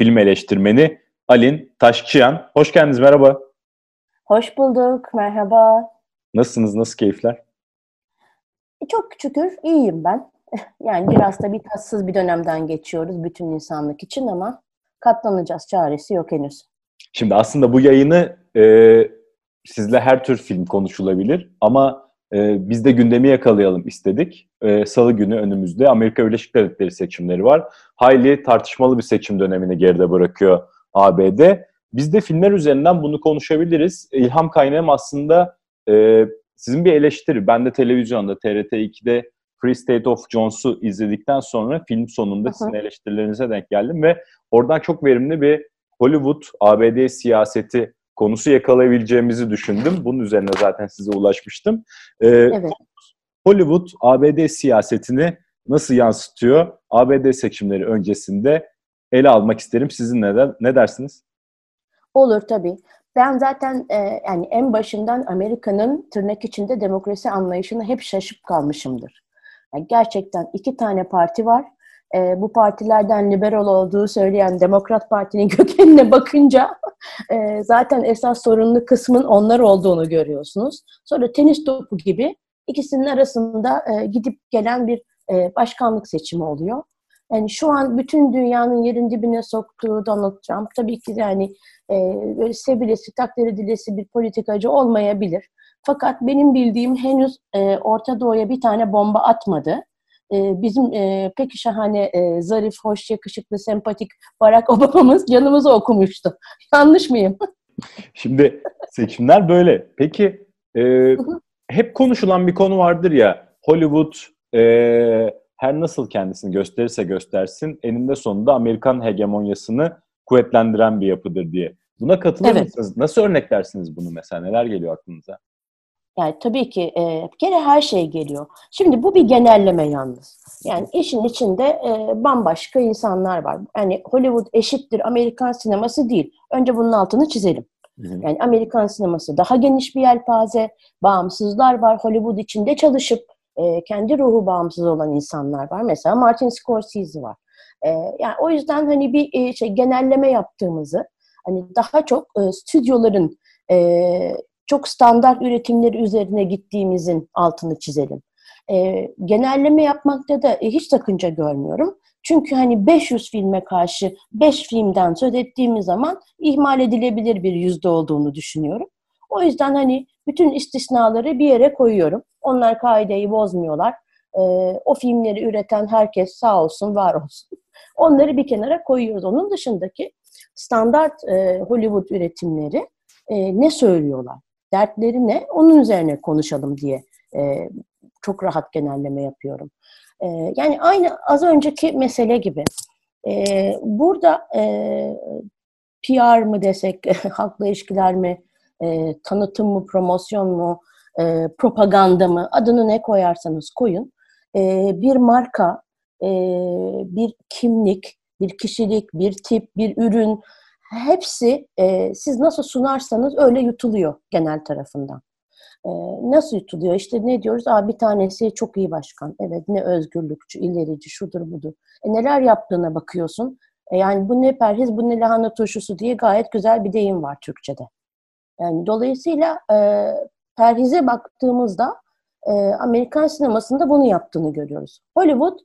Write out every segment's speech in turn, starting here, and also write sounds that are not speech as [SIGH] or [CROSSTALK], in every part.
film eleştirmeni Alin Taşçıyan. Hoş geldiniz, merhaba. Hoş bulduk, merhaba. Nasılsınız, nasıl keyifler? E, çok şükür iyiyim ben. [LAUGHS] Yani biraz da bir tatsız bir dönemden geçiyoruz bütün insanlık için ama katlanacağız, çaresi yok henüz. Şimdi aslında bu yayını e, sizle her tür film konuşulabilir ama e, biz de gündemi yakalayalım istedik. E, Salı günü önümüzde Amerika Birleşik Devletleri seçimleri var. Hayli tartışmalı bir seçim dönemini geride bırakıyor ABD. Biz de filmler üzerinden bunu konuşabiliriz. İlham kaynağım aslında e, sizin bir eleştiri. Ben de televizyonda TRT 2'de Free State of Jones'u izledikten sonra film sonunda sizin eleştirilerinize denk geldim ve oradan çok verimli bir Hollywood ABD siyaseti konusu yakalayabileceğimizi düşündüm. Bunun üzerine zaten size ulaşmıştım. Ee, evet. Hollywood ABD siyasetini nasıl yansıtıyor? ABD seçimleri öncesinde ele almak isterim. Sizin ne, der, ne dersiniz? Olur tabii. Ben zaten e, yani en başından Amerika'nın tırnak içinde demokrasi anlayışını hep şaşıp kalmışımdır. Yani gerçekten iki tane parti var e, bu partilerden liberal olduğu söyleyen Demokrat Parti'nin [LAUGHS] kökenine bakınca e, zaten esas sorunlu kısmın onlar olduğunu görüyorsunuz. Sonra tenis topu gibi ikisinin arasında e, gidip gelen bir e, başkanlık seçimi oluyor. Yani şu an bütün dünyanın yerin dibine soktuğu Donald Trump tabii ki yani e, böyle sevilesi, takdir edilesi bir politikacı olmayabilir. Fakat benim bildiğim henüz e, Orta Doğu'ya bir tane bomba atmadı bizim e, pek şahane, e, zarif, hoş, yakışıklı, sempatik Barack Obama'mız canımızı okumuştu. [LAUGHS] Yanlış mıyım? Şimdi seçimler böyle. Peki e, hep konuşulan bir konu vardır ya Hollywood e, her nasıl kendisini gösterirse göstersin eninde sonunda Amerikan hegemonyasını kuvvetlendiren bir yapıdır diye. Buna katılır evet. mısınız? Nasıl örneklersiniz bunu mesela? Neler geliyor aklınıza? Yani tabii ki e, gene her şey geliyor. Şimdi bu bir genelleme yalnız. Yani işin içinde e, bambaşka insanlar var. Yani Hollywood eşittir Amerikan sineması değil. Önce bunun altını çizelim. Yani Amerikan sineması daha geniş bir yelpaze, bağımsızlar var. Hollywood içinde çalışıp e, kendi ruhu bağımsız olan insanlar var. Mesela Martin Scorsese var. E, yani o yüzden hani bir e, şey genelleme yaptığımızı, hani daha çok e, stüdyoların e, çok standart üretimleri üzerine gittiğimizin altını çizelim. E, genelleme yapmakta da hiç sakınca görmüyorum. Çünkü hani 500 filme karşı 5 filmden söz ettiğimiz zaman ihmal edilebilir bir yüzde olduğunu düşünüyorum. O yüzden hani bütün istisnaları bir yere koyuyorum. Onlar kaideyi bozmuyorlar. E, o filmleri üreten herkes sağ olsun, var olsun. Onları bir kenara koyuyoruz. Onun dışındaki standart e, Hollywood üretimleri e, ne söylüyorlar? Dertleri ne? Onun üzerine konuşalım diye e, çok rahat genelleme yapıyorum. E, yani aynı az önceki mesele gibi. E, burada e, PR mı desek, [LAUGHS] halkla ilişkiler mi, e, tanıtım mı, promosyon mu, e, propaganda mı, adını ne koyarsanız koyun. E, bir marka, e, bir kimlik, bir kişilik, bir tip, bir ürün, hepsi e, siz nasıl sunarsanız öyle yutuluyor genel tarafından. E, nasıl yutuluyor? İşte ne diyoruz? Aa, bir tanesi çok iyi başkan. Evet ne özgürlükçü, ilerici, şudur budur. E, neler yaptığına bakıyorsun. E, yani bu ne perhiz, bu ne lahana turşusu diye gayet güzel bir deyim var Türkçe'de. Yani dolayısıyla e, perhize baktığımızda e, Amerikan sinemasında bunu yaptığını görüyoruz. Hollywood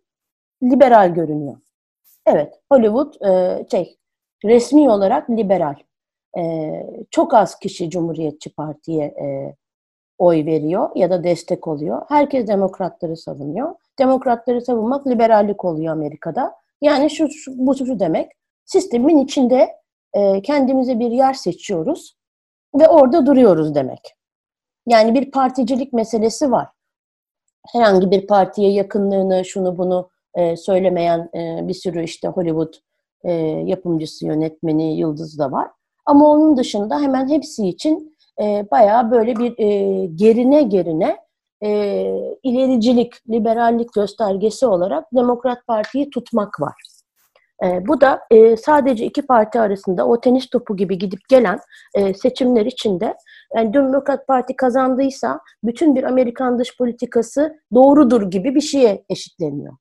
liberal görünüyor. Evet, Hollywood e, şey resmi olarak liberal. E, çok az kişi Cumhuriyetçi Parti'ye e, oy veriyor ya da destek oluyor. Herkes demokratları savunuyor. Demokratları savunmak liberallik oluyor Amerika'da. Yani şu, şu bu şu demek. Sistemin içinde e, kendimize bir yer seçiyoruz ve orada duruyoruz demek. Yani bir particilik meselesi var. Herhangi bir partiye yakınlığını, şunu bunu e, söylemeyen e, bir sürü işte Hollywood e, yapımcısı, yönetmeni, yıldız da var. Ama onun dışında hemen hepsi için e, bayağı böyle bir e, gerine gerine e, ilericilik, liberallik göstergesi olarak Demokrat Parti'yi tutmak var. E, bu da e, sadece iki parti arasında o tenis topu gibi gidip gelen e, seçimler içinde yani Demokrat Parti kazandıysa bütün bir Amerikan dış politikası doğrudur gibi bir şeye eşitleniyor.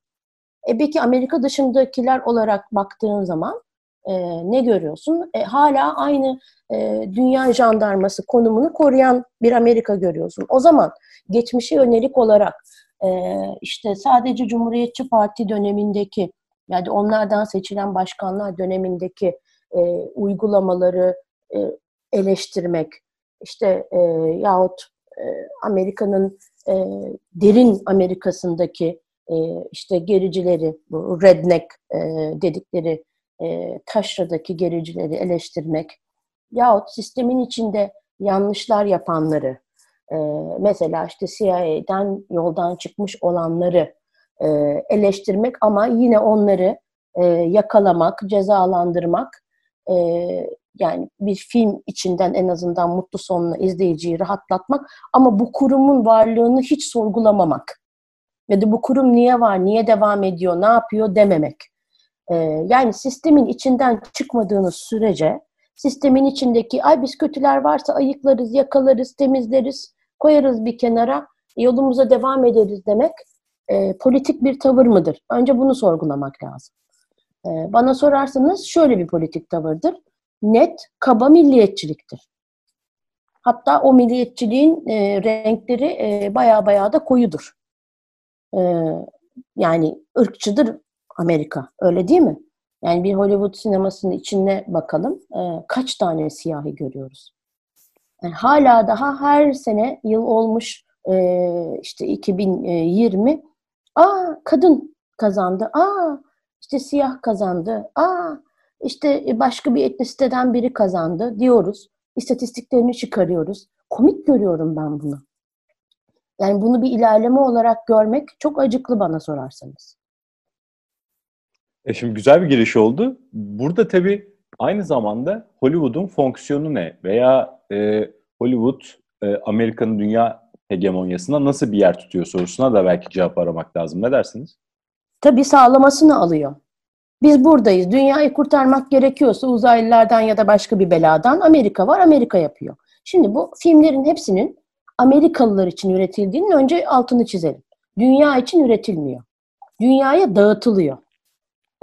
E peki Amerika dışındakiler olarak baktığın zaman e, ne görüyorsun? E, hala aynı e, dünya jandarması konumunu koruyan bir Amerika görüyorsun. O zaman geçmişe yönelik olarak e, işte sadece Cumhuriyetçi Parti dönemindeki yani onlardan seçilen başkanlar dönemindeki e, uygulamaları e, eleştirmek, işte e, yahut e, Amerika'nın e, derin Amerika'sındaki e, işte gericileri, bu redneck e, dedikleri e, taşradaki gericileri eleştirmek yahut sistemin içinde yanlışlar yapanları, e, mesela işte CIA'den yoldan çıkmış olanları e, eleştirmek ama yine onları yakalamak, cezalandırmak, yani bir film içinden en azından mutlu sonuna izleyiciyi rahatlatmak ama bu kurumun varlığını hiç sorgulamamak ya da bu kurum niye var, niye devam ediyor, ne yapıyor dememek. E, yani sistemin içinden çıkmadığınız sürece sistemin içindeki ay biz kötüler varsa ayıklarız, yakalarız, temizleriz, koyarız bir kenara, yolumuza devam ederiz demek e, politik bir tavır mıdır? Önce bunu sorgulamak lazım. E, bana sorarsanız şöyle bir politik tavırdır. Net, kaba milliyetçiliktir. Hatta o milliyetçiliğin e, renkleri e, baya baya da koyudur. E, yani ırkçıdır Amerika, öyle değil mi? Yani bir Hollywood sinemasının içine bakalım. E, kaç tane siyahi görüyoruz? Yani hala daha her sene yıl olmuş e, işte 2020 Aa kadın kazandı. Aa işte siyah kazandı. Aa işte başka bir etnisiteden biri kazandı diyoruz. İstatistiklerini çıkarıyoruz. Komik görüyorum ben bunu. Yani bunu bir ilerleme olarak görmek çok acıklı bana sorarsanız. E şimdi güzel bir giriş oldu. Burada tabii aynı zamanda Hollywood'un fonksiyonu ne? Veya e, Hollywood e, Amerika'nın dünya hegemonyasına nasıl bir yer tutuyor sorusuna da belki cevap aramak lazım. Ne dersiniz? Tabii sağlamasını alıyor. Biz buradayız. Dünyayı kurtarmak gerekiyorsa uzaylılardan ya da başka bir beladan Amerika var, Amerika yapıyor. Şimdi bu filmlerin hepsinin Amerikalılar için üretildiğinin önce altını çizelim. Dünya için üretilmiyor. Dünyaya dağıtılıyor.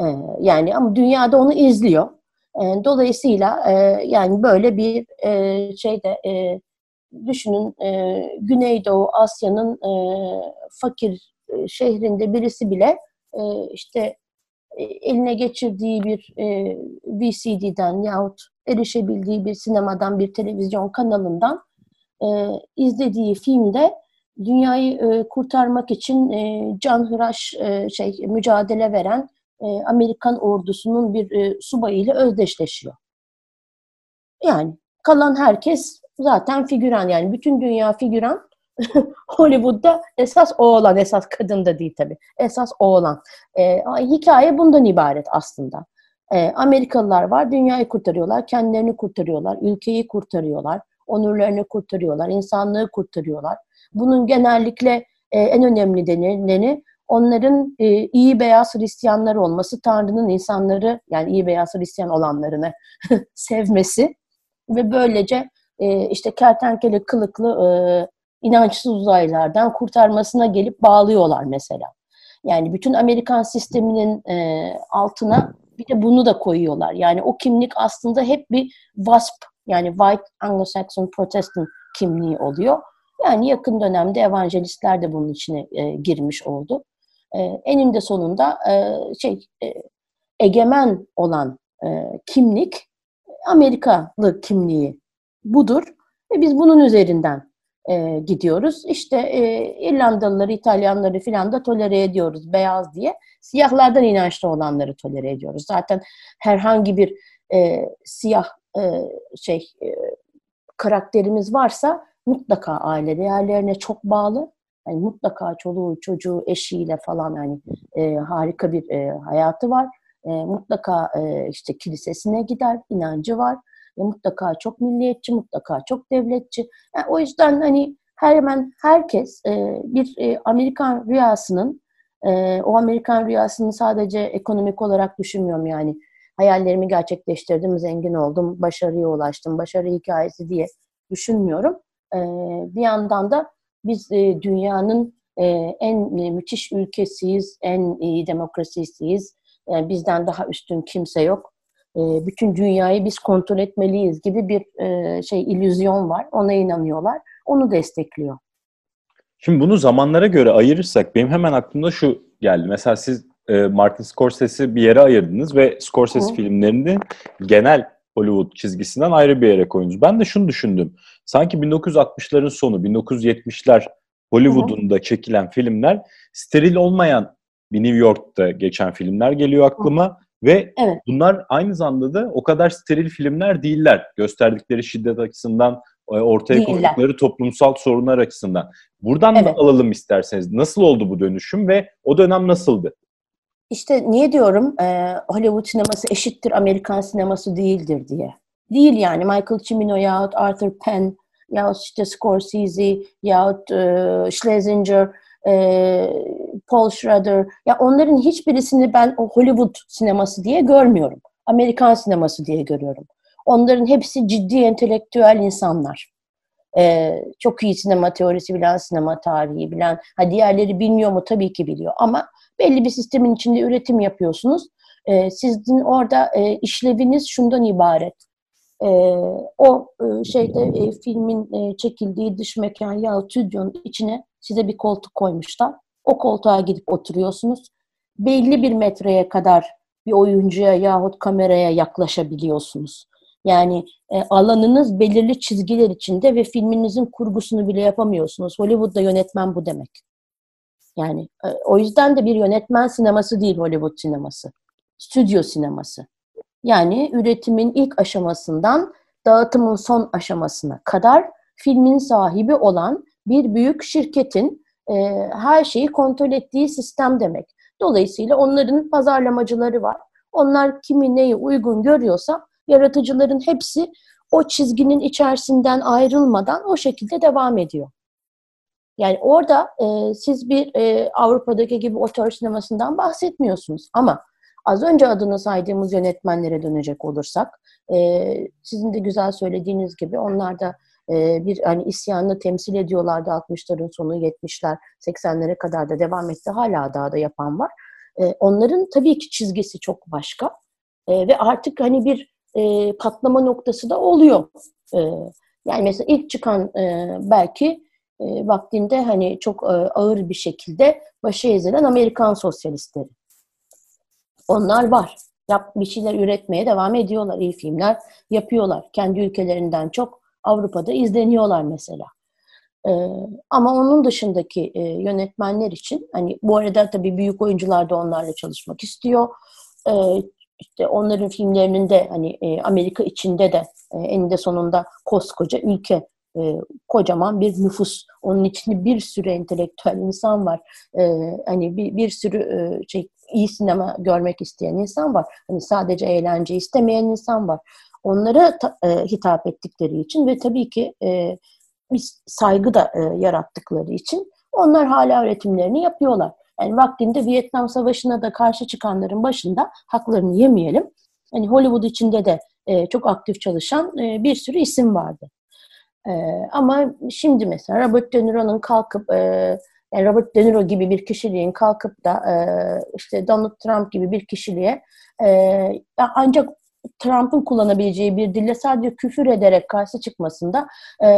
Ee, yani ama dünyada onu izliyor. Ee, dolayısıyla e, yani böyle bir e, şeyde e, düşünün e, Güneydoğu Asya'nın e, fakir e, şehrinde birisi bile e, işte e, eline geçirdiği bir e, VCD'den yahut erişebildiği bir sinemadan, bir televizyon kanalından e, izlediği filmde dünyayı e, kurtarmak için e, canhıraş e, şey mücadele veren e, Amerikan ordusunun bir e, subayıyla özdeşleşiyor. Yani kalan herkes zaten figüran yani bütün dünya figüran [LAUGHS] Hollywood'da esas oğlan, esas kadın da değil tabii. Esas oğlan. E, hikaye bundan ibaret aslında. E, Amerikalılar var, dünyayı kurtarıyorlar, kendilerini kurtarıyorlar, ülkeyi kurtarıyorlar, onurlarını kurtarıyorlar, insanlığı kurtarıyorlar. Bunun genellikle e, en önemli nedeni onların e, iyi beyaz Hristiyanlar olması, Tanrı'nın insanları yani iyi beyaz Hristiyan olanlarını [LAUGHS] sevmesi ve böylece e, işte kertenkele kılıklı e, inançsız uzaylılardan kurtarmasına gelip bağlıyorlar mesela. Yani bütün Amerikan sisteminin e, altına bir de bunu da koyuyorlar. Yani o kimlik aslında hep bir WASP yani White Anglo-Saxon Protestant kimliği oluyor. Yani yakın dönemde evangelistler de bunun içine e, girmiş oldu. E, eninde sonunda e, şey e, egemen olan e, kimlik Amerikalı kimliği budur ve biz bunun üzerinden e, gidiyoruz. İşte e, İrlandalıları, İtalyanları filan da tolere ediyoruz beyaz diye. Siyahlardan inançlı olanları tolere ediyoruz. Zaten herhangi bir e, siyah e, şey e, karakterimiz varsa mutlaka aile değerlerine çok bağlı. Yani mutlaka çoluğu, çocuğu, eşiyle falan yani e, harika bir e, hayatı var. e, mutlaka e, işte kilisesine gider, inancı var. E, mutlaka çok milliyetçi, mutlaka çok devletçi. Yani o yüzden hani hemen herkes e, bir e, Amerikan rüyasının, e, o Amerikan rüyasını sadece ekonomik olarak düşünmüyorum yani. Hayallerimi gerçekleştirdim, zengin oldum, başarıya ulaştım, başarı hikayesi diye düşünmüyorum. E, bir yandan da biz e, dünyanın e, en e, müthiş ülkesiyiz, en iyi demokrasisiyiz. Bizden daha üstün kimse yok. Bütün dünyayı biz kontrol etmeliyiz gibi bir şey illüzyon var. Ona inanıyorlar. Onu destekliyor. Şimdi bunu zamanlara göre ayırırsak benim hemen aklımda şu geldi. Mesela siz e, Martin Scorsese'i bir yere ayırdınız ve Scorsese Hı. filmlerini genel Hollywood çizgisinden ayrı bir yere koydunuz. Ben de şunu düşündüm. Sanki 1960'ların sonu, 1970'ler Hollywood'un da çekilen filmler steril olmayan bir New York'ta geçen filmler geliyor aklıma. Hı. Ve evet. bunlar aynı zamanda da o kadar steril filmler değiller. Gösterdikleri şiddet açısından, e, ortaya değiller. koydukları toplumsal sorunlar açısından. Buradan evet. alalım isterseniz. Nasıl oldu bu dönüşüm ve o dönem nasıldı? İşte niye diyorum e, Hollywood sineması eşittir Amerikan sineması değildir diye. Değil yani Michael Cimino yahut Arthur Penn yahut işte Scorsese yahut e, Schlesinger, e, Paul Schrader ya onların hiçbirisini ben o Hollywood sineması diye görmüyorum. Amerikan sineması diye görüyorum. Onların hepsi ciddi entelektüel insanlar. Ee, çok iyi sinema teorisi bilen, sinema tarihi bilen. Ha diğerleri bilmiyor mu? Tabii ki biliyor. Ama belli bir sistemin içinde üretim yapıyorsunuz. Ee, sizin orada e, işleviniz şundan ibaret. Ee, o e, şeyde e, filmin e, çekildiği dış mekan ya stüdyonun içine size bir koltuk koymuşlar. O koltuğa gidip oturuyorsunuz. Belli bir metreye kadar bir oyuncuya yahut kameraya yaklaşabiliyorsunuz. Yani e, alanınız belirli çizgiler içinde ve filminizin kurgusunu bile yapamıyorsunuz. Hollywood'da yönetmen bu demek. Yani e, o yüzden de bir yönetmen sineması değil Hollywood sineması. Stüdyo sineması. Yani üretimin ilk aşamasından dağıtımın son aşamasına kadar filmin sahibi olan bir büyük şirketin e, her şeyi kontrol ettiği sistem demek. Dolayısıyla onların pazarlamacıları var. Onlar kimi neyi uygun görüyorsa yaratıcıların hepsi o çizginin içerisinden ayrılmadan o şekilde devam ediyor. Yani orada e, siz bir e, Avrupa'daki gibi otör sinemasından bahsetmiyorsunuz. Ama az önce adını saydığımız yönetmenlere dönecek olursak, e, sizin de güzel söylediğiniz gibi onlar da e, bir hani isyanını temsil ediyorlardı 60'ların sonu 70'ler 80'lere kadar da devam etti. Hala daha da yapan var. E, onların tabii ki çizgisi çok başka. E, ve artık hani bir e, patlama noktası da oluyor. E, yani mesela ilk çıkan e, belki e, vaktinde hani çok e, ağır bir şekilde başı ezilen Amerikan sosyalistleri. Onlar var. Yap, bir şeyler üretmeye devam ediyorlar. iyi filmler yapıyorlar. Kendi ülkelerinden çok Avrupa'da izleniyorlar mesela. Ee, ama onun dışındaki e, yönetmenler için hani bu arada tabii büyük oyuncular da onlarla çalışmak istiyor. Ee, işte onların filmlerinin de hani e, Amerika içinde de e, eninde sonunda koskoca ülke e, kocaman bir nüfus. Onun içinde bir sürü entelektüel insan var. E, hani bir, bir sürü e, şey iyi sinema görmek isteyen insan var. Hani sadece eğlence istemeyen insan var. Onlara ta, e, hitap ettikleri için ve tabii ki e, bir saygı da e, yarattıkları için onlar hala üretimlerini yapıyorlar. Yani vaktinde Vietnam Savaşı'na da karşı çıkanların başında haklarını yemeyelim. Hani Hollywood içinde de e, çok aktif çalışan e, bir sürü isim vardı. E, ama şimdi mesela Robert De Niro'nun kalkıp e, yani Robert De Niro gibi bir kişiliğin kalkıp da e, işte Donald Trump gibi bir kişiliğe e, ancak Trump'ın kullanabileceği bir dille sadece küfür ederek karşı çıkmasında e,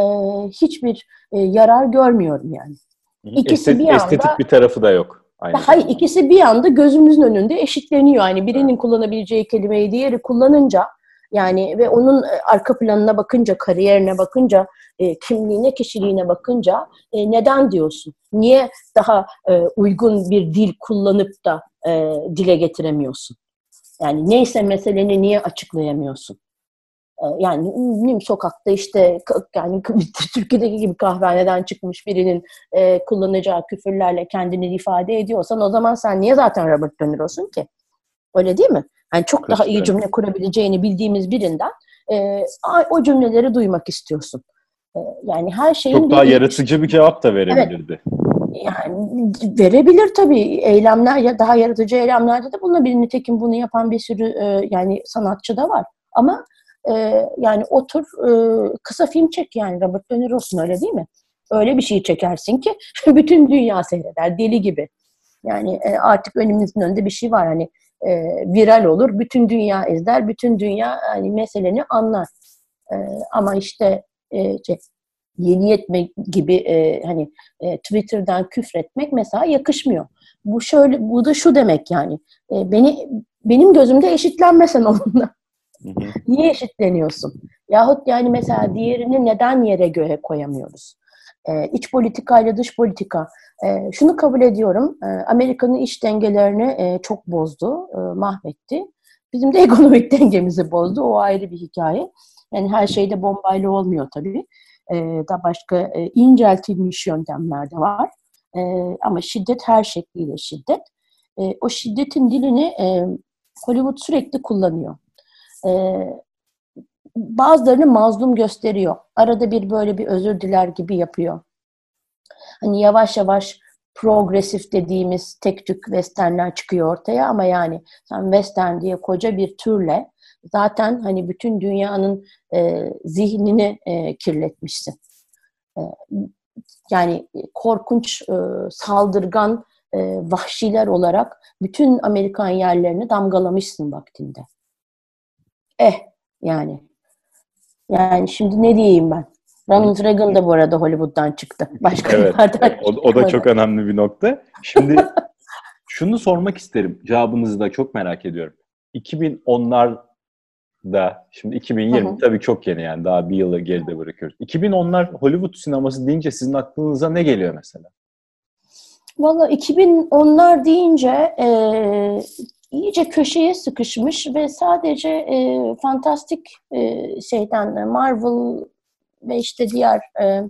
hiçbir e, yarar görmüyorum yani. İkisi Estet, bir anda, estetik bir tarafı da yok. Aynı hayır zamanda. ikisi bir anda gözümüzün önünde eşitleniyor. Yani birinin kullanabileceği kelimeyi diğeri kullanınca yani ve onun e, arka planına bakınca, kariyerine bakınca, e, kimliğine, kişiliğine bakınca e, neden diyorsun? Niye daha e, uygun bir dil kullanıp da e, dile getiremiyorsun? Yani neyse meseleni niye açıklayamıyorsun? Ee, yani sokakta işte yani [LAUGHS] Türkiye'deki gibi kahvehaneden çıkmış birinin e, kullanacağı küfürlerle kendini ifade ediyorsan o zaman sen niye zaten Robert De Niro'sun ki? Öyle değil mi? Yani çok daha iyi cümle kurabileceğini bildiğimiz birinden e, o cümleleri duymak istiyorsun. E, yani her şeyin çok daha bir, yaratıcı bir cevap da verebilirdi. Evet, yani verebilir tabii eylemler ya daha yaratıcı eylemlerde de bulunabilir. Nitekim bunu yapan bir sürü e, yani sanatçı da var. Ama e, yani otur e, kısa film çek yani Robert De Niro'sun öyle değil mi? Öyle bir şey çekersin ki [LAUGHS] bütün dünya seyreder deli gibi. Yani e, artık önümüzün önünde bir şey var hani e, viral olur, bütün dünya izler, bütün dünya hani meseleni anlar. E, ama işte e, şey, yeni yetme gibi e, hani e, Twitter'dan küfretmek mesela yakışmıyor. Bu şöyle bu da şu demek yani. E, beni benim gözümde eşitlenmesen onunla. Niye eşitleniyorsun? Yahut yani mesela diğerini neden yere göğe koyamıyoruz? Ee, iç politika ile dış politika. Ee, şunu kabul ediyorum. Ee, Amerika'nın iş dengelerini e, çok bozdu, e, mahvetti. Bizim de [LAUGHS] ekonomik dengemizi bozdu. O ayrı bir hikaye. Yani her şeyde bombayla olmuyor tabii. Ee, da başka e, inceltilmiş yöntemler de var. Ee, ama şiddet her şekliyle şiddet. Ee, o şiddetin dilini e, Hollywood sürekli kullanıyor e, bazılarını mazlum gösteriyor. Arada bir böyle bir özür diler gibi yapıyor. Hani yavaş yavaş progresif dediğimiz tek tük westernler çıkıyor ortaya ama yani sen western diye koca bir türle zaten hani bütün dünyanın e, zihnini e, kirletmişsin. E, yani korkunç, e, saldırgan e, vahşiler olarak bütün Amerikan yerlerini damgalamışsın vaktinde. Eh yani. Yani şimdi ne diyeyim ben? Ronald Reagan da bu arada Hollywood'dan çıktı. Başka evet, o, o da çok önemli bir nokta. Şimdi [LAUGHS] şunu sormak isterim. Cevabınızı da çok merak ediyorum. 2010'larda, şimdi 2020 Hı-hı. tabii çok yeni yani daha bir yılı geride bırakıyoruz. 2010'lar Hollywood sineması deyince sizin aklınıza ne geliyor mesela? Valla 2010'lar deyince e, iyice köşeye sıkışmış ve sadece e, fantastik e, şeyden Marvel ve işte diğer e,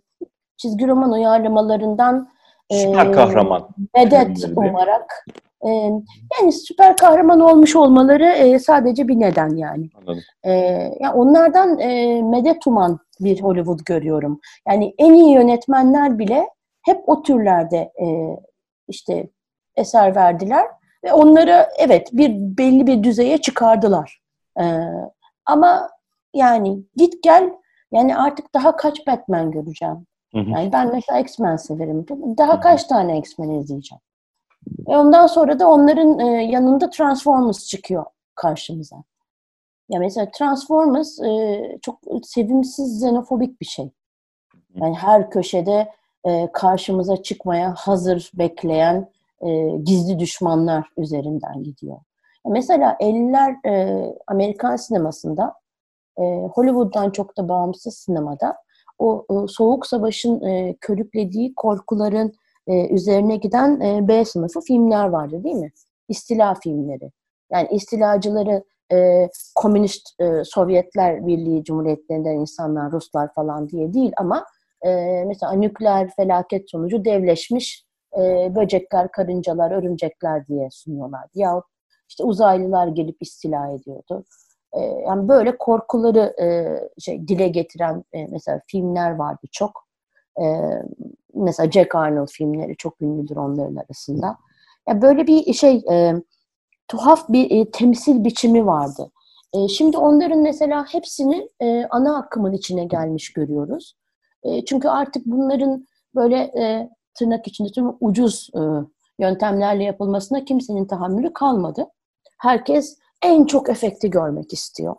çizgi roman uyarlamalarından e, süper kahraman medet umarak e, yani süper kahraman olmuş olmaları e, sadece bir neden yani. Anladım. E, yani onlardan e, medet uman bir Hollywood görüyorum. Yani en iyi yönetmenler bile hep o türlerde e, işte eser verdiler. Ve onları evet bir belli bir düzeye çıkardılar. Ee, ama yani git gel yani artık daha kaç Batman göreceğim. Yani ben mesela X-Men severim. Daha kaç tane X-Men izleyeceğim. Ve ondan sonra da onların e, yanında Transformers çıkıyor karşımıza. Ya mesela Transformers e, çok sevimsiz, xenofobik bir şey. Yani her köşede e, karşımıza çıkmaya hazır bekleyen e, gizli düşmanlar üzerinden gidiyor. Mesela 50'ler e, Amerikan sinemasında e, Hollywood'dan çok da bağımsız sinemada o e, soğuk savaşın e, körüklediği korkuların e, üzerine giden e, B sınıfı filmler vardı değil mi? İstila filmleri. Yani istilacıları e, komünist e, Sovyetler Birliği Cumhuriyetlerinden insanlar, Ruslar falan diye değil ama e, mesela nükleer felaket sonucu devleşmiş e, böcekler, karıncalar, örümcekler diye sunuyorlardı. Yahut işte uzaylılar gelip istila ediyordu. E, yani böyle korkuları e, şey dile getiren e, mesela filmler vardı çok. E, mesela Jack Arnold filmleri çok ünlüdür onların arasında. Ya yani böyle bir şey e, tuhaf bir e, temsil biçimi vardı. E, şimdi onların mesela hepsini e, ana akımın içine gelmiş görüyoruz. E, çünkü artık bunların böyle e, tırnak içinde tüm ucuz e, yöntemlerle yapılmasına kimsenin tahammülü kalmadı. Herkes en çok efekti görmek istiyor.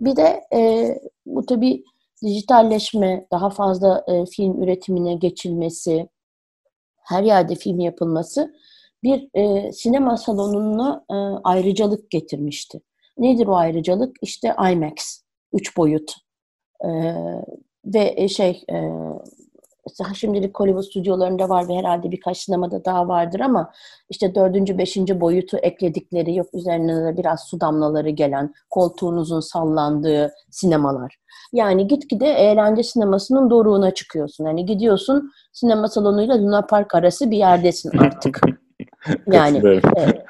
Bir de e, bu tabii dijitalleşme, daha fazla e, film üretimine geçilmesi, her yerde film yapılması bir sinema salonuna ayrıcalık getirmişti. Nedir o ayrıcalık? İşte IMAX, üç boyut ve şey şimdilik Hollywood stüdyolarında var ve herhalde birkaç sinemada daha vardır ama işte dördüncü, beşinci boyutu ekledikleri yok üzerine de biraz su damlaları gelen, koltuğunuzun sallandığı sinemalar. Yani gitgide eğlence sinemasının doruğuna çıkıyorsun. Yani gidiyorsun sinema salonuyla Luna Park arası bir yerdesin artık. [LAUGHS] [LAUGHS] Yani e,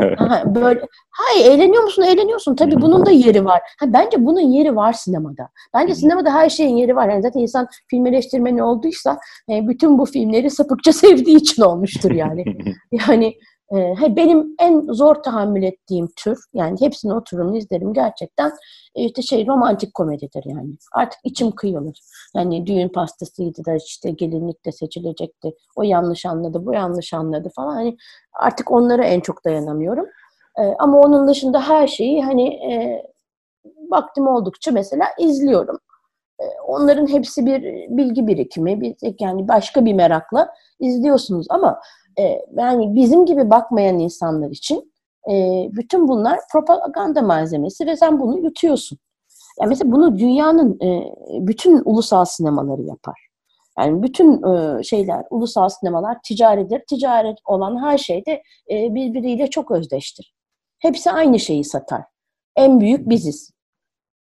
[LAUGHS] aha, böyle hayır eğleniyor musun? Eğleniyorsun. Tabii bunun da yeri var. Ha, bence bunun yeri var sinemada. Bence sinemada her şeyin yeri var. Yani zaten insan film eleştirmeni olduysa e, bütün bu filmleri sapıkça [LAUGHS] sevdiği için olmuştur yani. yani e, benim en zor tahammül ettiğim tür yani hepsini otururum izlerim gerçekten e, işte şey romantik komedidir yani. Artık içim kıyılır. Yani düğün pastasıydı da işte gelinlik de seçilecekti. O yanlış anladı, bu yanlış anladı falan. Hani artık onlara en çok dayanamıyorum. E, ama onun dışında her şeyi hani e, vaktim oldukça mesela izliyorum. E, onların hepsi bir bilgi birikimi, bir, yani başka bir merakla izliyorsunuz ama e, yani bizim gibi bakmayan insanlar için e, bütün bunlar propaganda malzemesi ve sen bunu yutuyorsun. Yani mesela bunu dünyanın e, bütün ulusal sinemaları yapar. Yani bütün şeyler, ulusal sinemalar ticaridir. Ticaret olan her şey de birbiriyle çok özdeştir. Hepsi aynı şeyi satar. En büyük biziz.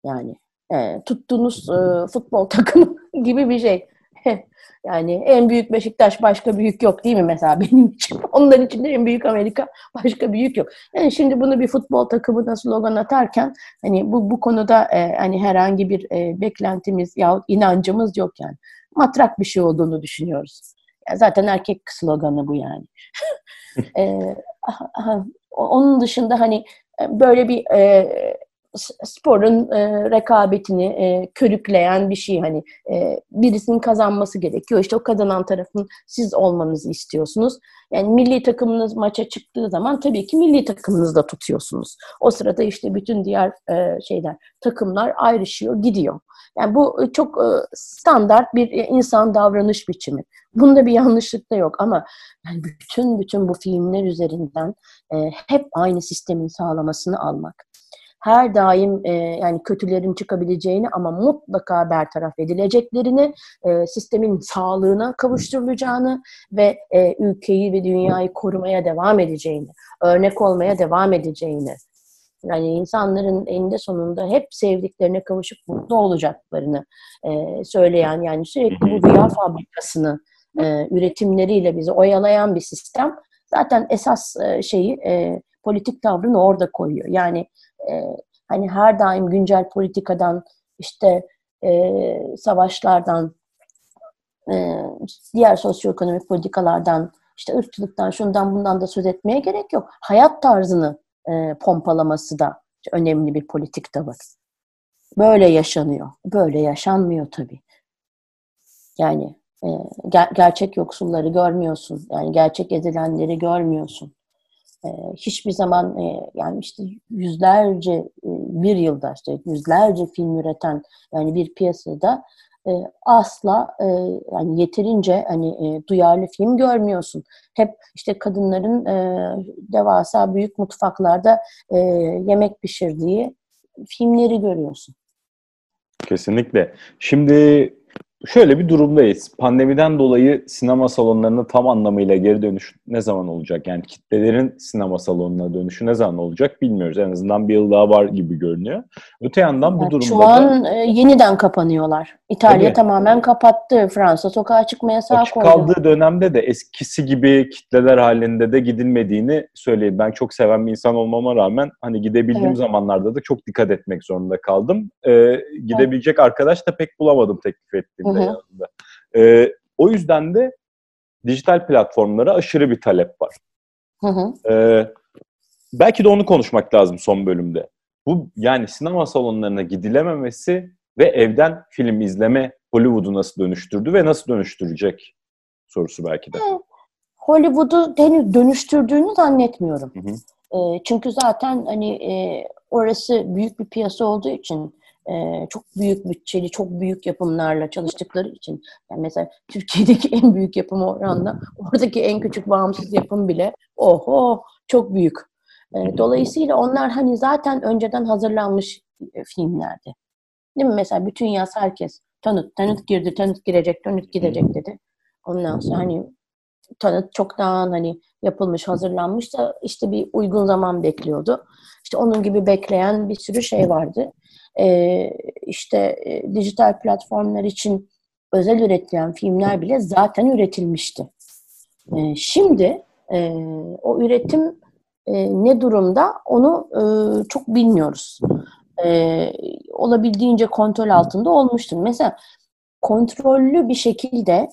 Yani tuttuğunuz futbol [LAUGHS] takımı gibi bir şey. Yani en büyük Beşiktaş başka büyük yok değil mi mesela [LAUGHS] benim için? Onlar için de en büyük Amerika başka büyük yok. Yani şimdi bunu bir futbol takımına slogan atarken hani bu bu konuda e, hani herhangi bir e, beklentimiz ya inancımız yok yani. Matrak bir şey olduğunu düşünüyoruz. Ya zaten erkek sloganı bu yani. [LAUGHS] e, onun dışında hani e, böyle bir e, sporun e, rekabetini e, körükleyen bir şey hani e, birisinin kazanması gerekiyor. İşte o kazanan tarafın siz olmanızı istiyorsunuz. Yani milli takımınız maça çıktığı zaman tabii ki milli takımınızı da tutuyorsunuz. O sırada işte bütün diğer e, şeyler takımlar ayrışıyor, gidiyor. Yani bu çok e, standart bir insan davranış biçimi. Bunda bir yanlışlık da yok ama yani bütün bütün bu filmler üzerinden e, hep aynı sistemin sağlamasını almak her daim e, yani kötülerin çıkabileceğini ama mutlaka bertaraf edileceklerini, e, sistemin sağlığına kavuşturulacağını ve e, ülkeyi ve dünyayı korumaya devam edeceğini, örnek olmaya devam edeceğini, yani insanların eninde sonunda hep sevdiklerine kavuşup mutlu olacaklarını e, söyleyen yani sürekli bu rüya fabrikasını e, üretimleriyle bizi oyalayan bir sistem. Zaten esas e, şeyi e, politik tavrını orada koyuyor. Yani e, hani her daim güncel politikadan işte e, savaşlardan e, diğer sosyoekonomik politikalardan işte ırkçılıktan şundan bundan da söz etmeye gerek yok. Hayat tarzını e, pompalaması da önemli bir politik tavır. Böyle yaşanıyor. Böyle yaşanmıyor tabii. Yani e, ger- gerçek yoksulları görmüyorsun. Yani gerçek ezilenleri görmüyorsun. Ee, hiçbir zaman e, yani işte yüzlerce e, bir yılda işte yüzlerce film üreten yani bir piyasada e, asla yani yeterince hani duyarlı film görmüyorsun. Hep işte kadınların devasa büyük mutfaklarda yemek pişirdiği filmleri görüyorsun. Kesinlikle. Şimdi Şöyle bir durumdayız. Pandemiden dolayı sinema salonlarına tam anlamıyla geri dönüş ne zaman olacak? Yani kitlelerin sinema salonuna dönüşü ne zaman olacak bilmiyoruz. En azından bir yıl daha var gibi görünüyor. Öte yandan bu yani durumda Şu an da, e, yeniden kapanıyorlar. İtalya tabii, tamamen kapattı. Fransa sokağa çıkma yasağı açık koydu. kaldığı dönemde de eskisi gibi kitleler halinde de gidilmediğini söyleyeyim. Ben çok seven bir insan olmama rağmen hani gidebildiğim evet. zamanlarda da çok dikkat etmek zorunda kaldım. Ee, gidebilecek evet. arkadaş da pek bulamadım teklif ettiğim de yanında. E, o yüzden de dijital platformlara aşırı bir talep var. Hı hı. E, belki de onu konuşmak lazım son bölümde. Bu yani sinema salonlarına gidilememesi ve evden film izleme Hollywood'u nasıl dönüştürdü ve nasıl dönüştürecek sorusu belki de. Hollywood'u henüz dönüştürdüğünü zannetmiyorum. Hı hı. E, çünkü zaten hani e, orası büyük bir piyasa olduğu için e, çok büyük bütçeli, çok büyük yapımlarla çalıştıkları için yani mesela Türkiye'deki en büyük yapım oranla oradaki en küçük bağımsız yapım bile oho çok büyük. E, dolayısıyla onlar hani zaten önceden hazırlanmış e, filmlerdi. Değil mi? Mesela bütün yaz herkes tanıt, tanıt girdi, tanıt girecek, tanıt gidecek dedi. Ondan sonra hani tanıt çoktan hani yapılmış, hazırlanmış da işte bir uygun zaman bekliyordu. İşte onun gibi bekleyen bir sürü şey vardı e, işte e, dijital platformlar için özel üretilen filmler bile zaten üretilmişti. E, şimdi E, o üretim ne durumda onu çok bilmiyoruz. Olabildiğince kontrol altında olmuştur. Mesela kontrollü bir şekilde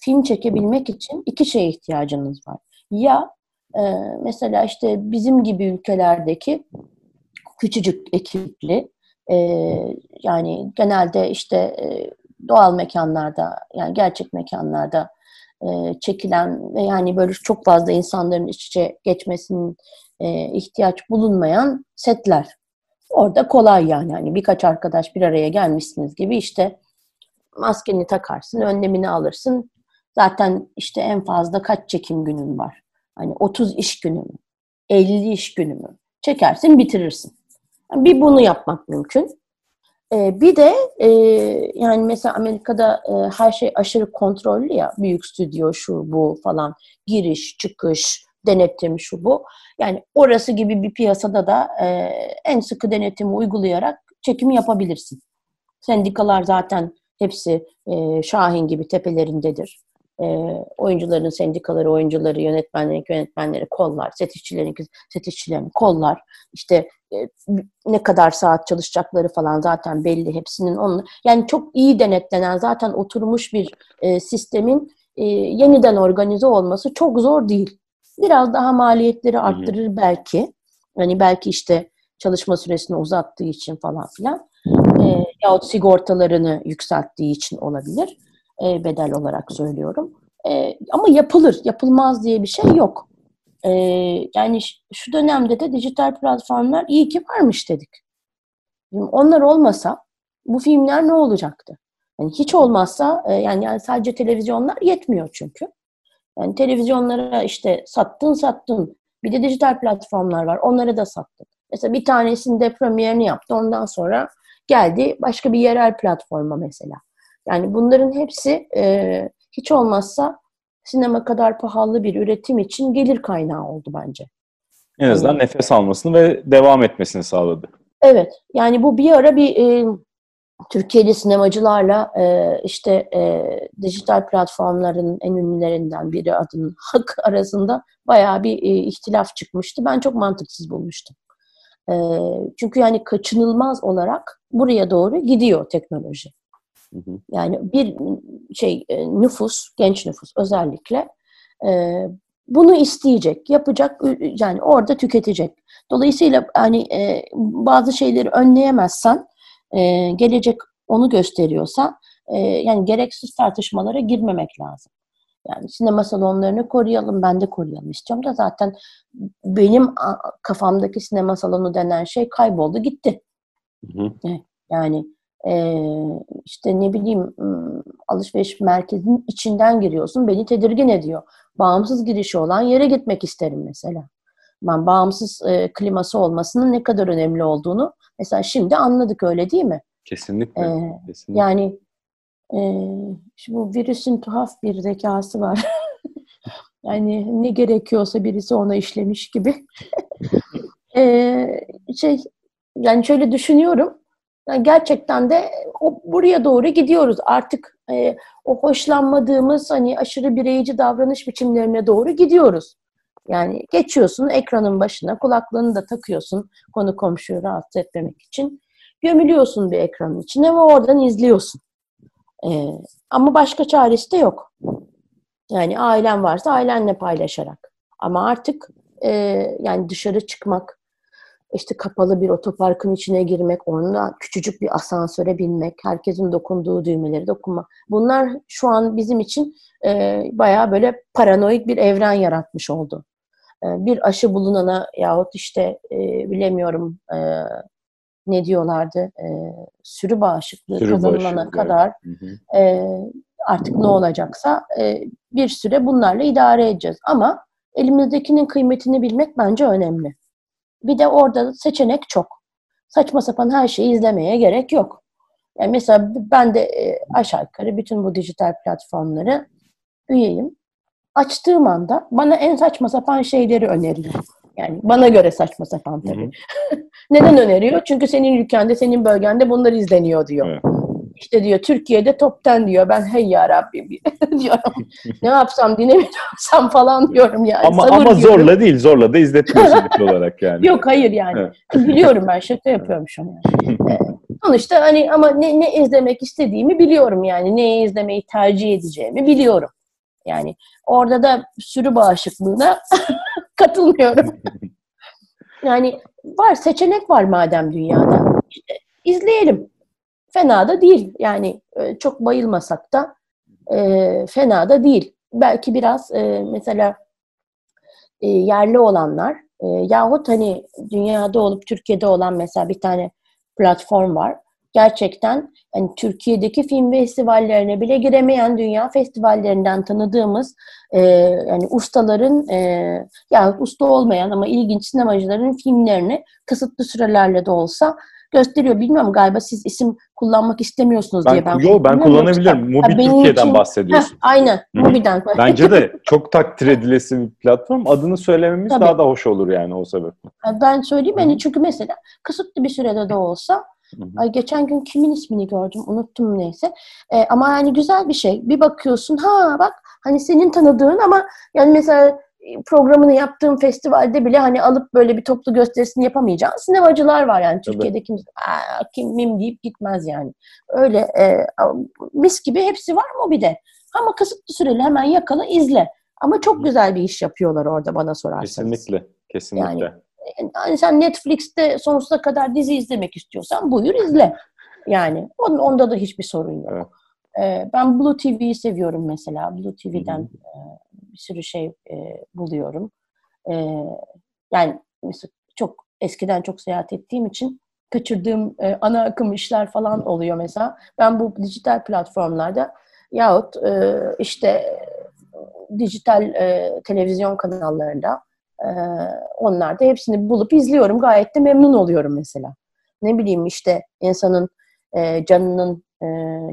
film çekebilmek için iki şeye ihtiyacınız var. Ya mesela işte bizim gibi ülkelerdeki küçücük ekipli e, yani genelde işte e, doğal mekanlarda yani gerçek mekanlarda e, çekilen ve yani böyle çok fazla insanların iç içe geçmesinin e, ihtiyaç bulunmayan setler. Orada kolay yani. yani birkaç arkadaş bir araya gelmişsiniz gibi işte maskeni takarsın, önlemini alırsın. Zaten işte en fazla kaç çekim günün var? Hani 30 iş günü mü? 50 iş günü mü? Çekersin, bitirirsin. Bir bunu yapmak mümkün. Ee, bir de e, yani mesela Amerika'da e, her şey aşırı kontrollü ya. Büyük stüdyo şu bu falan. Giriş, çıkış, denetim şu bu. Yani orası gibi bir piyasada da e, en sıkı denetimi uygulayarak çekimi yapabilirsin. Sendikalar zaten hepsi Şahin gibi tepelerindedir. E, oyuncuların sendikaları, oyuncuları, yönetmenlerin yönetmenleri kollar, set işçilerin set işçilerini kollar. İşte e, ne kadar saat çalışacakları falan zaten belli hepsinin. Onun, yani çok iyi denetlenen zaten oturmuş bir e, sistemin e, yeniden organize olması çok zor değil. Biraz daha maliyetleri arttırır belki. Hani belki işte çalışma süresini uzattığı için falan filan. E, yahut sigortalarını yükselttiği için olabilir. E, bedel olarak söylüyorum. E, ama yapılır. Yapılmaz diye bir şey yok. E, yani şu dönemde de dijital platformlar iyi ki varmış dedik. onlar olmasa bu filmler ne olacaktı? Yani hiç olmazsa e, yani, yani sadece televizyonlar yetmiyor çünkü. Yani televizyonlara işte sattın sattın. Bir de dijital platformlar var. Onları da sattın. Mesela bir tanesinde premierini yaptı. Ondan sonra geldi başka bir yerel platforma mesela. Yani bunların hepsi e, hiç olmazsa sinema kadar pahalı bir üretim için gelir kaynağı oldu bence. En azından yani, nefes almasını ve devam etmesini sağladı. Evet. Yani bu bir ara bir e, Türkiye'li sinemacılarla e, işte e, dijital platformların en ünlülerinden biri adının [LAUGHS] Hak arasında bayağı bir e, ihtilaf çıkmıştı. Ben çok mantıksız bulmuştum. E, çünkü yani kaçınılmaz olarak buraya doğru gidiyor teknoloji. Hı hı. Yani bir şey e, nüfus, genç nüfus özellikle e, bunu isteyecek, yapacak, yani orada tüketecek. Dolayısıyla hani e, bazı şeyleri önleyemezsen e, gelecek onu gösteriyorsa e, yani gereksiz tartışmalara girmemek lazım. Yani sinema salonlarını koruyalım, ben de koruyalım istiyorum da zaten benim kafamdaki sinema salonu denen şey kayboldu gitti. Hı hı. Yani e, işte ne bileyim alışveriş merkezinin içinden giriyorsun beni tedirgin ediyor. Bağımsız girişi olan yere gitmek isterim mesela. Ben bağımsız e, kliması olmasının ne kadar önemli olduğunu mesela şimdi anladık öyle değil mi? Kesinlikle. Ee, kesinlikle. Yani e, şimdi bu virüsün tuhaf bir zekası var. [LAUGHS] yani ne gerekiyorsa birisi ona işlemiş gibi. [LAUGHS] e, şey yani şöyle düşünüyorum. Yani gerçekten de o, buraya doğru gidiyoruz. Artık e, o hoşlanmadığımız hani aşırı bireyci davranış biçimlerine doğru gidiyoruz. Yani geçiyorsun ekranın başına, kulaklığını da takıyorsun konu komşuyu rahatsız etmemek için. Gömülüyorsun bir ekranın içine ve oradan izliyorsun. Ee, ama başka çaresi de yok. Yani ailen varsa ailenle paylaşarak. Ama artık e, yani dışarı çıkmak, işte kapalı bir otoparkın içine girmek, onunla küçücük bir asansöre binmek, herkesin dokunduğu düğmeleri dokunma. Bunlar şu an bizim için e, bayağı böyle paranoid bir evren yaratmış oldu. E, bir aşı bulunana yahut işte e, bilemiyorum e, ne diyorlardı e, sürü bağışıklığı sürü kazanılana bağışıklığı. kadar e, artık ne olacaksa e, bir süre bunlarla idare edeceğiz. Ama elimizdekinin kıymetini bilmek bence önemli. Bir de orada seçenek çok. Saçma sapan her şeyi izlemeye gerek yok. Yani mesela ben de e, aşağı yukarı bütün bu dijital platformları üyeyim. Açtığım anda bana en saçma sapan şeyleri öneriyor. Yani bana göre saçma sapan tabii. [LAUGHS] Neden öneriyor? Çünkü senin ülkende, senin bölgende bunlar izleniyor diyor. Evet. İşte diyor Türkiye'de top 10 diyor. Ben hey ya Rabbim [LAUGHS] diyorum. ne yapsam dine mi yapsam falan diyorum yani. ama Sabır ama diyorum. zorla değil, zorla da izletmiyorsun ilk [LAUGHS] olarak yani. Yok hayır yani. Evet. Biliyorum ben şaka yapıyorum şu an. Yani. [LAUGHS] Sonuçta hani ama ne, ne izlemek istediğimi biliyorum yani. Neyi izlemeyi tercih edeceğimi biliyorum. Yani orada da sürü bağışıklığına katılmıyorum. Yani var seçenek var madem dünyada. İşte izleyelim. Fena da değil. Yani e, çok bayılmasak da e, fena da değil. Belki biraz e, mesela e, yerli olanlar e, yahut hani dünyada olup Türkiye'de olan mesela bir tane platform var. Gerçekten hani Türkiye'deki film festivallerine bile giremeyen dünya festivallerinden tanıdığımız e, yani ustaların e, yahut usta olmayan ama ilginç sinemacıların filmlerini kısıtlı sürelerle de olsa gösteriyor. Bilmiyorum galiba siz isim kullanmak istemiyorsunuz Ben, diye ben yo, ben kullanabilirim. Mubi Ha, Türkiye'den için- bahsediyorsun. Heh, aynen. Mubi'den. [LAUGHS] Bence de çok takdir edilesi bir platform. Adını söylememiz Tabii. daha da hoş olur yani o sebeple. Ben söyleyeyim hani çünkü mesela kısıtlı bir sürede de olsa ay geçen gün kimin ismini gördüm unuttum neyse E, ama yani güzel bir şey bir bakıyorsun ha bak hani senin tanıdığın ama yani mesela programını yaptığın festivalde bile hani alıp böyle bir toplu gösterisini yapamayacağın sinemacılar var yani Tabii. Türkiye'de kimse kim mim deyip gitmez yani öyle e, mis gibi hepsi var mı bir de ama kısıtlı süreli hemen yakala izle ama çok güzel bir iş yapıyorlar orada bana sorarsanız. Kesinlikle. Kesinlikle. Yani- hani sen Netflix'te sonsuza kadar dizi izlemek istiyorsan buyur izle. [LAUGHS] Yani on, onda da hiçbir sorun yok. Evet. Ee, ben Blue TV'yi seviyorum mesela. Blue TV'den Hı hı. e, bir sürü şey e, buluyorum. E, yani çok eskiden çok seyahat ettiğim için kaçırdığım e, ana akım işler falan oluyor mesela. Ben bu dijital platformlarda yahut e, işte e, dijital e, televizyon kanallarında ee, onlar da hepsini bulup izliyorum. Gayet de memnun oluyorum mesela. Ne bileyim işte insanın e, canının e,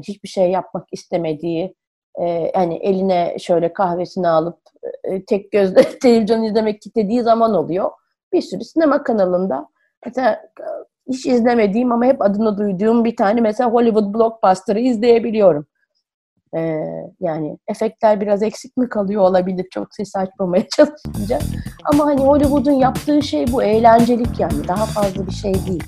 hiçbir şey yapmak istemediği e, hani eline şöyle kahvesini alıp e, tek gözle [LAUGHS] televizyon izlemek istediği zaman oluyor. Bir sürü sinema kanalında mesela e, hiç izlemediğim ama hep adını duyduğum bir tane mesela Hollywood blockbuster'ı izleyebiliyorum. Ee, yani efektler biraz eksik mi kalıyor olabilir çok ses açmamaya [LAUGHS] çalışınca. Ama hani Hollywood'un yaptığı şey bu eğlencelik yani daha fazla bir şey değil.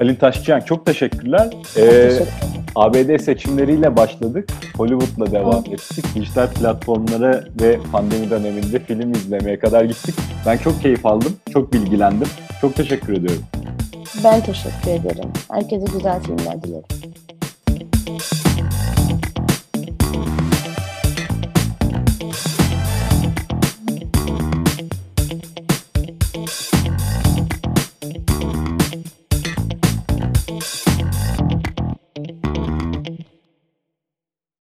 Alin Taşçıyan çok teşekkürler. Ee, teşekkür. ABD seçimleriyle başladık. Hollywood'la devam ettik. Dijital platformlara ve pandemi döneminde film izlemeye kadar gittik. Ben çok keyif aldım. Çok bilgilendim. Çok teşekkür ediyorum. Ben teşekkür ederim. Herkese güzel filmler dilerim.